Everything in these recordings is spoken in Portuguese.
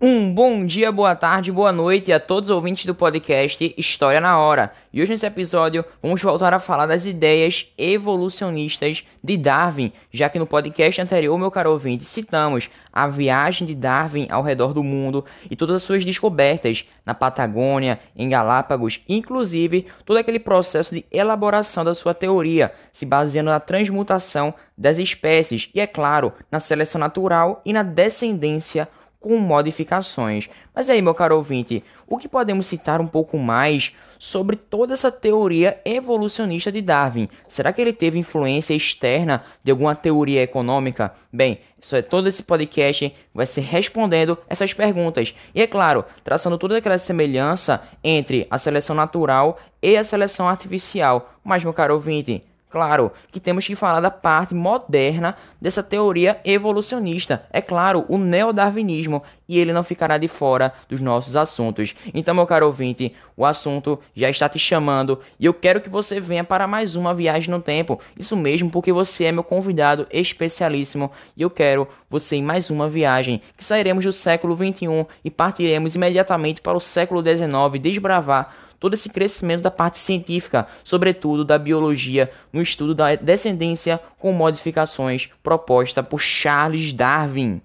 Um bom dia, boa tarde, boa noite a todos os ouvintes do podcast História na Hora. E hoje nesse episódio vamos voltar a falar das ideias evolucionistas de Darwin, já que no podcast anterior, meu caro ouvinte, citamos a viagem de Darwin ao redor do mundo e todas as suas descobertas na Patagônia, em Galápagos, inclusive todo aquele processo de elaboração da sua teoria, se baseando na transmutação das espécies e, é claro, na seleção natural e na descendência com modificações. Mas aí, meu caro ouvinte, o que podemos citar um pouco mais sobre toda essa teoria evolucionista de Darwin? Será que ele teve influência externa de alguma teoria econômica? Bem, isso é todo esse podcast vai ser respondendo essas perguntas. E é claro, traçando toda aquela semelhança entre a seleção natural e a seleção artificial. Mas, meu caro ouvinte, Claro que temos que falar da parte moderna dessa teoria evolucionista. É claro, o neodarwinismo, e ele não ficará de fora dos nossos assuntos. Então, meu caro ouvinte, o assunto já está te chamando e eu quero que você venha para mais uma viagem no tempo. Isso mesmo, porque você é meu convidado especialíssimo e eu quero você em mais uma viagem que sairemos do século 21 e partiremos imediatamente para o século 19 desbravar todo esse crescimento da parte científica, sobretudo da biologia, no estudo da descendência com modificações proposta por Charles Darwin.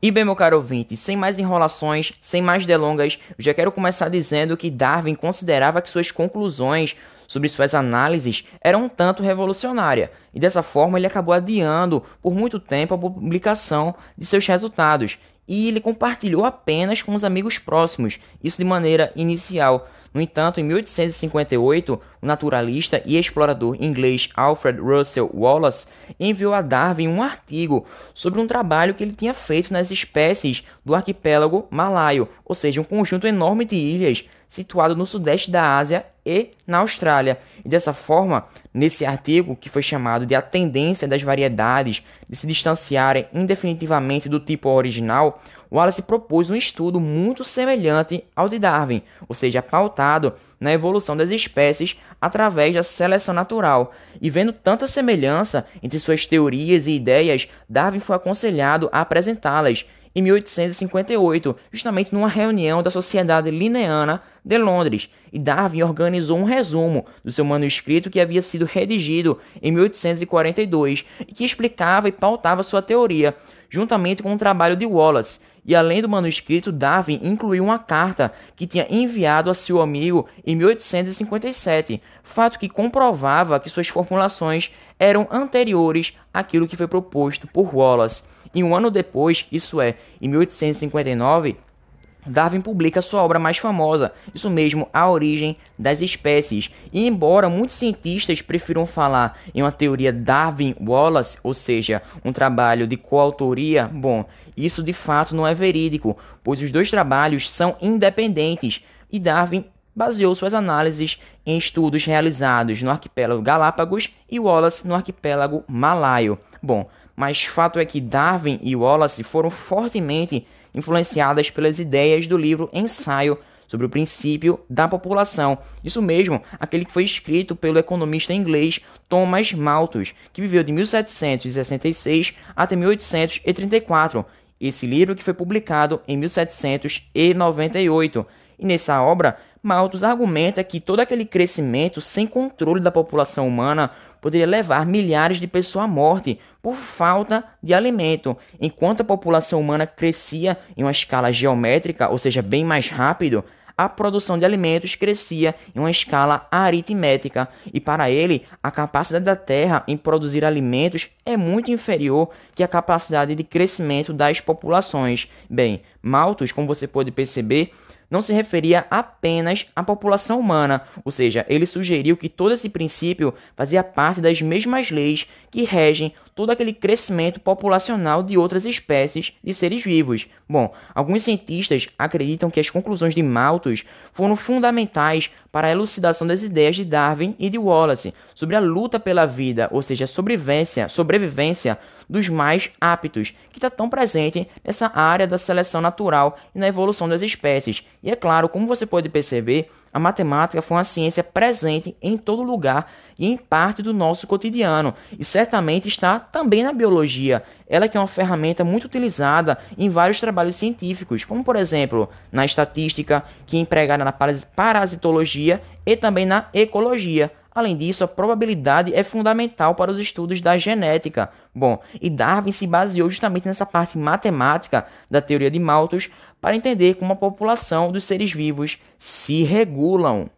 E bem, meu caro ouvinte, sem mais enrolações, sem mais delongas, eu já quero começar dizendo que Darwin considerava que suas conclusões sobre suas análises eram um tanto revolucionárias, e dessa forma ele acabou adiando por muito tempo a publicação de seus resultados, e ele compartilhou apenas com os amigos próximos, isso de maneira inicial, no entanto, em 1858, o naturalista e explorador inglês Alfred Russel Wallace enviou a Darwin um artigo sobre um trabalho que ele tinha feito nas espécies do arquipélago malaio, ou seja, um conjunto enorme de ilhas situado no sudeste da Ásia e na Austrália. E dessa forma, nesse artigo, que foi chamado de A Tendência das Variedades de se distanciarem indefinitivamente do tipo original, Wallace propôs um estudo muito semelhante ao de Darwin, ou seja, pautado na evolução das espécies através da seleção natural. E vendo tanta semelhança entre suas teorias e ideias, Darwin foi aconselhado a apresentá-las em 1858, justamente numa reunião da Sociedade Linneana de Londres, e Darwin organizou um resumo do seu manuscrito que havia sido redigido em 1842 e que explicava e pautava sua teoria, juntamente com o trabalho de Wallace, e além do manuscrito, Darwin incluiu uma carta que tinha enviado a seu amigo em 1857, fato que comprovava que suas formulações eram anteriores àquilo que foi proposto por Wallace. E um ano depois, isso é, em 1859, Darwin publica sua obra mais famosa, isso mesmo, A Origem das Espécies. E embora muitos cientistas prefiram falar em uma teoria Darwin-Wallace, ou seja, um trabalho de coautoria, bom, isso de fato não é verídico, pois os dois trabalhos são independentes e Darwin baseou suas análises em estudos realizados no arquipélago Galápagos e Wallace no arquipélago Malaio. Bom, mas fato é que Darwin e Wallace foram fortemente influenciadas pelas ideias do livro Ensaio sobre o princípio da população. Isso mesmo, aquele que foi escrito pelo economista inglês Thomas Malthus, que viveu de 1766 até 1834. Esse livro que foi publicado em 1798. E nessa obra, Malthus argumenta que todo aquele crescimento sem controle da população humana poderia levar milhares de pessoas à morte por falta de alimento. Enquanto a população humana crescia em uma escala geométrica, ou seja, bem mais rápido, a produção de alimentos crescia em uma escala aritmética, e para ele, a capacidade da Terra em produzir alimentos é muito inferior que a capacidade de crescimento das populações. Bem, Malthus, como você pode perceber, não se referia apenas à população humana, ou seja, ele sugeriu que todo esse princípio fazia parte das mesmas leis que regem todo aquele crescimento populacional de outras espécies de seres vivos. Bom, alguns cientistas acreditam que as conclusões de Malthus foram fundamentais para a elucidação das ideias de Darwin e de Wallace sobre a luta pela vida, ou seja, sobrevivência, sobrevivência dos mais aptos, que está tão presente nessa área da seleção natural e na evolução das espécies. E é claro, como você pode perceber, a matemática foi uma ciência presente em todo lugar e em parte do nosso cotidiano, e certamente está também na biologia. Ela que é uma ferramenta muito utilizada em vários trabalhos científicos, como por exemplo, na estatística, que é empregada na parasitologia e também na ecologia. Além disso, a probabilidade é fundamental para os estudos da genética. Bom, e Darwin se baseou justamente nessa parte matemática da teoria de Malthus para entender como a população dos seres vivos se regulam.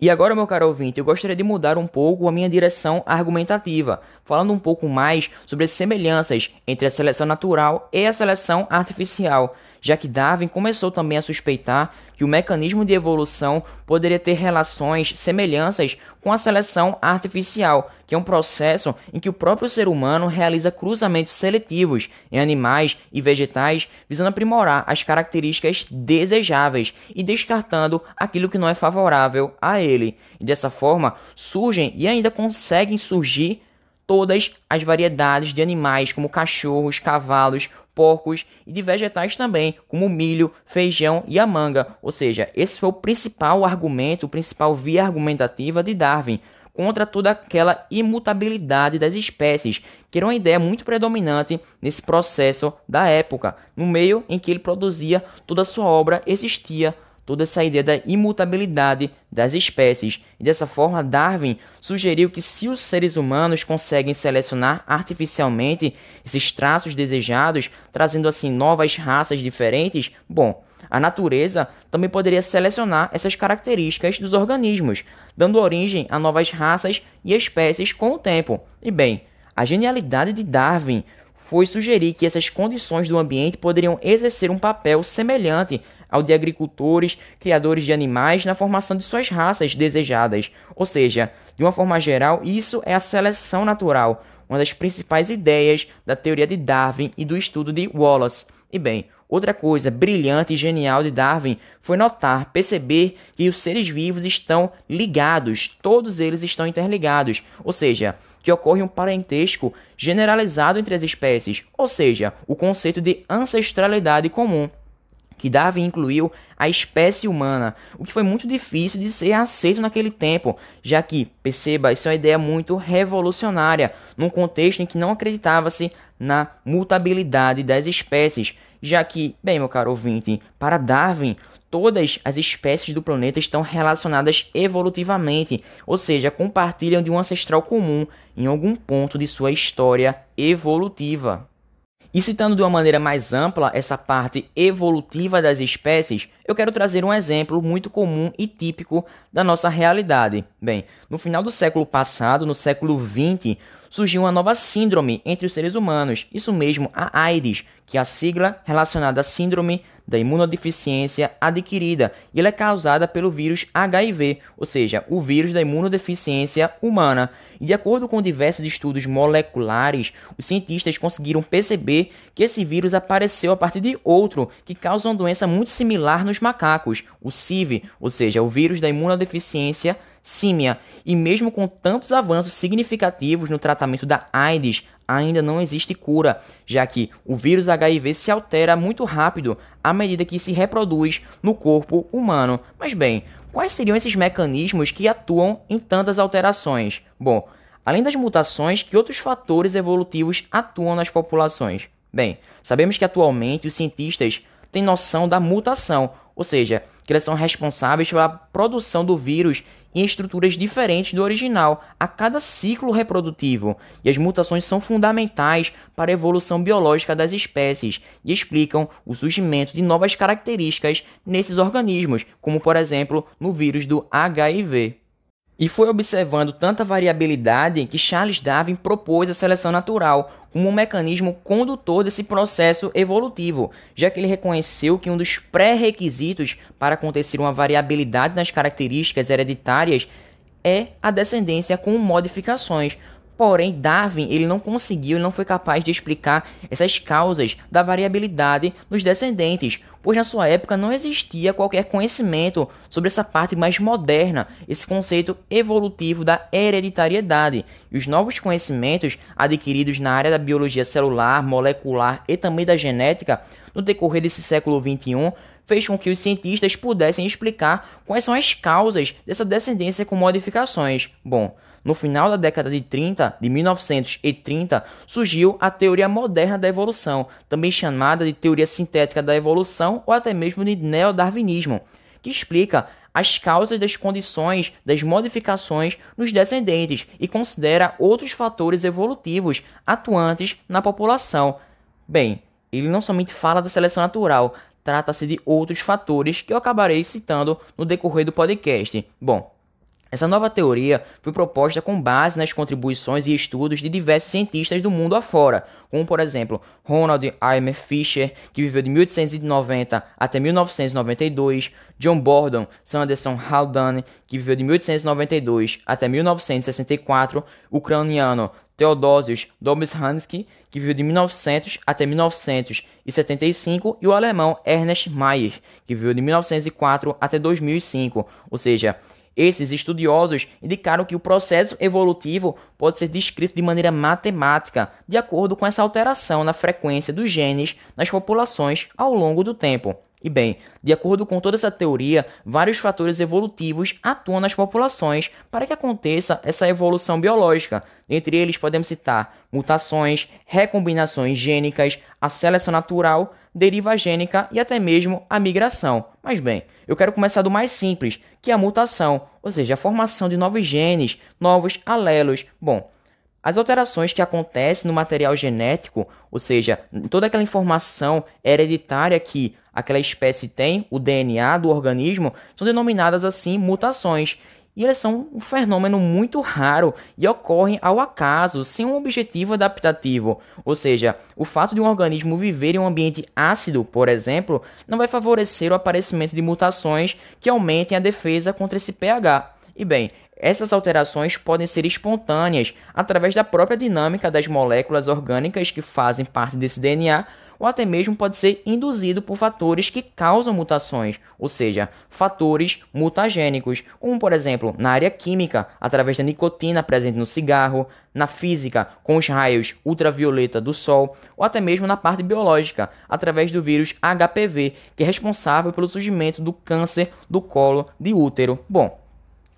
E agora, meu caro ouvinte, eu gostaria de mudar um pouco a minha direção argumentativa, falando um pouco mais sobre as semelhanças entre a seleção natural e a seleção artificial, já que Darwin começou também a suspeitar que o mecanismo de evolução poderia ter relações, semelhanças com a seleção artificial, que é um processo em que o próprio ser humano realiza cruzamentos seletivos em animais e vegetais, visando aprimorar as características desejáveis e descartando aquilo que não é favorável a ele. E dessa forma surgem e ainda conseguem surgir todas as variedades de animais, como cachorros, cavalos, porcos e de vegetais também, como milho, feijão e a manga. Ou seja, esse foi o principal argumento, o principal via argumentativa de Darwin contra toda aquela imutabilidade das espécies, que era uma ideia muito predominante nesse processo da época. No meio em que ele produzia toda a sua obra, existia toda essa ideia da imutabilidade das espécies. E dessa forma, Darwin sugeriu que se os seres humanos conseguem selecionar artificialmente esses traços desejados, trazendo assim novas raças diferentes, bom, a natureza também poderia selecionar essas características dos organismos, dando origem a novas raças e espécies com o tempo. E bem, a genialidade de Darwin foi sugerir que essas condições do ambiente poderiam exercer um papel semelhante ao de agricultores, criadores de animais na formação de suas raças desejadas. Ou seja, de uma forma geral, isso é a seleção natural, uma das principais ideias da teoria de Darwin e do estudo de Wallace. E bem, outra coisa brilhante e genial de Darwin foi notar, perceber que os seres vivos estão ligados, todos eles estão interligados, ou seja, que ocorre um parentesco generalizado entre as espécies, ou seja, o conceito de ancestralidade comum que Darwin incluiu a espécie humana, o que foi muito difícil de ser aceito naquele tempo, já que, perceba, isso é uma ideia muito revolucionária, num contexto em que não acreditava-se na mutabilidade das espécies, já que, bem, meu caro ouvinte, para Darwin, todas as espécies do planeta estão relacionadas evolutivamente, ou seja, compartilham de um ancestral comum em algum ponto de sua história evolutiva. E citando de uma maneira mais ampla essa parte evolutiva das espécies, eu quero trazer um exemplo muito comum e típico da nossa realidade. Bem, no final do século passado, no século XX, surgiu uma nova síndrome entre os seres humanos, isso mesmo, a AIDS, que é a sigla relacionada à síndrome da imunodeficiência adquirida, e ela é causada pelo vírus HIV, ou seja, o vírus da imunodeficiência humana. E de acordo com diversos estudos moleculares, os cientistas conseguiram perceber que esse vírus apareceu a partir de outro que causa uma doença muito similar nos macacos, o CIV, ou seja, o vírus da imunodeficiência símia. E mesmo com tantos avanços significativos no tratamento da AIDS, ainda não existe cura, já que o vírus HIV se altera muito rápido à medida que se reproduz no corpo humano. Mas bem, quais seriam esses mecanismos que atuam em tantas alterações? Bom, além das mutações, que outros fatores evolutivos atuam nas populações? Bem, sabemos que atualmente os cientistas têm noção da mutação, ou seja, que elas são responsáveis pela produção do vírus em estruturas diferentes do original a cada ciclo reprodutivo, e as mutações são fundamentais para a evolução biológica das espécies e explicam o surgimento de novas características nesses organismos, como por exemplo no vírus do HIV. E foi observando tanta variabilidade que Charles Darwin propôs a seleção natural como um mecanismo condutor desse processo evolutivo, já que ele reconheceu que um dos pré-requisitos para acontecer uma variabilidade nas características hereditárias é a descendência com modificações. Porém, Darwin ele não conseguiu, ele não foi capaz de explicar essas causas da variabilidade nos descendentes, pois na sua época não existia qualquer conhecimento sobre essa parte mais moderna, esse conceito evolutivo da hereditariedade. E os novos conhecimentos adquiridos na área da biologia celular, molecular e também da genética no decorrer desse século XXI fez com que os cientistas pudessem explicar quais são as causas dessa descendência com modificações. Bom, no final da década de 30, de 1930, surgiu a teoria moderna da evolução, também chamada de teoria sintética da evolução ou até mesmo de neodarwinismo, que explica as causas das condições das modificações nos descendentes e considera outros fatores evolutivos atuantes na população. Bem, ele não somente fala da seleção natural, trata-se de outros fatores que eu acabarei citando no decorrer do podcast. Bom, essa nova teoria foi proposta com base nas contribuições e estudos de diversos cientistas do mundo afora, como por exemplo Ronald Aimer Fisher, que viveu de 1890 até 1992, John Bordon Sanderson Haldane, que viveu de 1892 até 1964, o ucraniano Theodosius Dobzhansky, que viveu de 1900 até 1975, e o alemão Ernest Mayr, que viveu de 1904 até 2005, ou seja, esses estudiosos indicaram que o processo evolutivo pode ser descrito de maneira matemática, de acordo com essa alteração na frequência dos genes nas populações ao longo do tempo. E bem, de acordo com toda essa teoria, vários fatores evolutivos atuam nas populações para que aconteça essa evolução biológica. Entre eles podemos citar mutações, recombinações gênicas, a seleção natural, deriva gênica e até mesmo a migração. Mas bem, eu quero começar do mais simples, que é a mutação, ou seja, a formação de novos genes, novos alelos. Bom, as alterações que acontecem no material genético, ou seja, toda aquela informação hereditária que aquela espécie tem, o DNA do organismo, são denominadas assim mutações. E elas são um fenômeno muito raro e ocorrem ao acaso, sem um objetivo adaptativo. Ou seja, o fato de um organismo viver em um ambiente ácido, por exemplo, não vai favorecer o aparecimento de mutações que aumentem a defesa contra esse pH. E bem, essas alterações podem ser espontâneas através da própria dinâmica das moléculas orgânicas que fazem parte desse DNA ou até mesmo pode ser induzido por fatores que causam mutações, ou seja, fatores mutagênicos, como por exemplo na área química, através da nicotina presente no cigarro, na física, com os raios ultravioleta do Sol, ou até mesmo na parte biológica, através do vírus HPV, que é responsável pelo surgimento do câncer do colo de útero. Bom,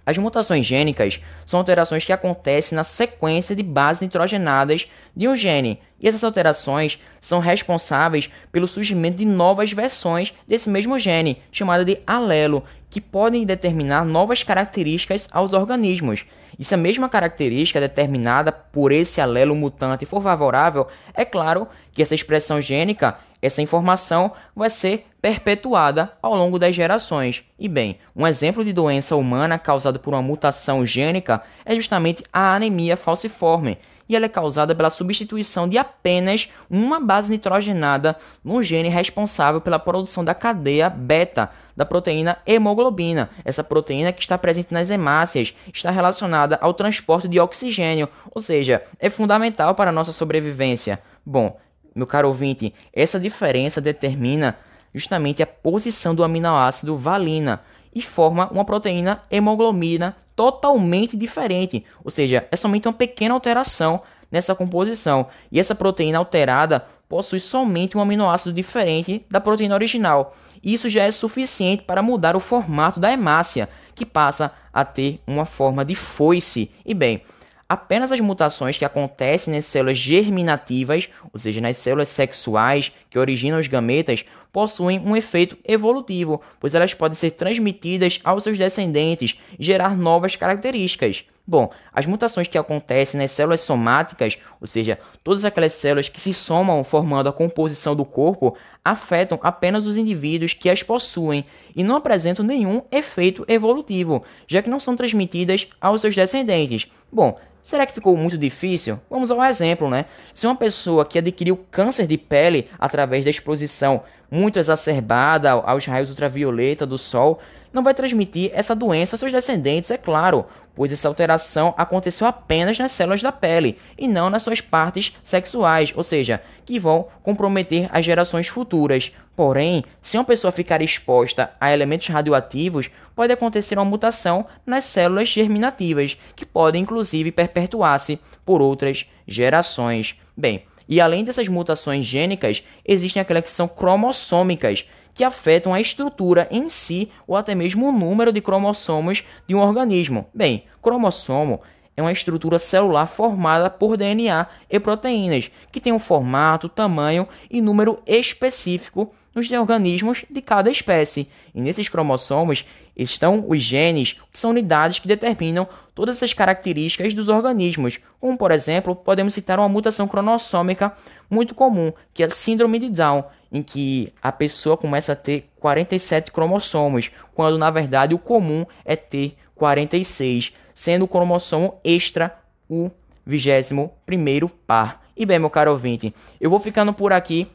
as mutações gênicas são alterações que acontecem na sequência de bases nitrogenadas de um gene, e essas alterações são responsáveis pelo surgimento de novas versões desse mesmo gene, chamada de alelo, que podem determinar novas características aos organismos. E se a mesma característica determinada por esse alelo mutante for favorável, é claro que essa expressão gênica essa informação vai ser perpetuada ao longo das gerações. E bem, um exemplo de doença humana causada por uma mutação gênica é justamente a anemia falciforme, e ela é causada pela substituição de apenas uma base nitrogenada no gene responsável pela produção da cadeia beta da proteína hemoglobina. Essa proteína que está presente nas hemácias está relacionada ao transporte de oxigênio, ou seja, é fundamental para a nossa sobrevivência. Bom, meu caro ouvinte, essa diferença determina justamente a posição do aminoácido valina e forma uma proteína hemoglobina totalmente diferente, ou seja, é somente uma pequena alteração nessa composição. E essa proteína alterada possui somente um aminoácido diferente da proteína original. Isso já é suficiente para mudar o formato da hemácia, que passa a ter uma forma de foice. E bem, Apenas as mutações que acontecem nas células germinativas, ou seja, nas células sexuais que originam os gametas, possuem um efeito evolutivo, pois elas podem ser transmitidas aos seus descendentes gerar novas características. Bom, as mutações que acontecem nas células somáticas, ou seja, todas aquelas células que se somam formando a composição do corpo, afetam apenas os indivíduos que as possuem e não apresentam nenhum efeito evolutivo, já que não são transmitidas aos seus descendentes. Bom, Será que ficou muito difícil? Vamos ao exemplo, né? Se uma pessoa que adquiriu câncer de pele através da exposição muito exacerbada aos raios ultravioleta do sol, não vai transmitir essa doença aos seus descendentes, é claro, pois essa alteração aconteceu apenas nas células da pele e não nas suas partes sexuais, ou seja, que vão comprometer as gerações futuras. Porém, se uma pessoa ficar exposta a elementos radioativos, pode acontecer uma mutação nas células germinativas, que podem inclusive perpetuar-se por outras gerações. Bem, e além dessas mutações gênicas, existem aquelas que são cromossômicas, que afetam a estrutura em si ou até mesmo o número de cromossomos de um organismo. Bem, cromossomo é uma estrutura celular formada por DNA e proteínas, que tem um formato, tamanho e número específico nos organismos de cada espécie. E nesses cromossomos estão os genes, que são unidades que determinam todas essas características dos organismos, como por exemplo, podemos citar uma mutação cromossômica muito comum, que é a síndrome de Down, em que a pessoa começa a ter 47 cromossomos, quando na verdade o comum é ter 46, sendo o cromossomo extra o 21 primeiro par. E bem, meu caro ouvinte, eu vou ficando por aqui.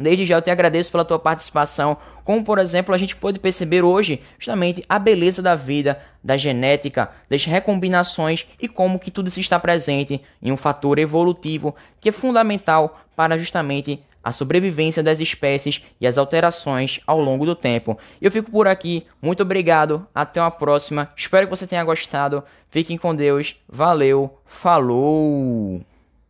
Desde já eu te agradeço pela tua participação. Como, por exemplo, a gente pode perceber hoje justamente a beleza da vida, da genética, das recombinações e como que tudo isso está presente em um fator evolutivo que é fundamental para justamente a sobrevivência das espécies e as alterações ao longo do tempo. Eu fico por aqui, muito obrigado, até uma próxima, espero que você tenha gostado, fiquem com Deus, valeu, falou!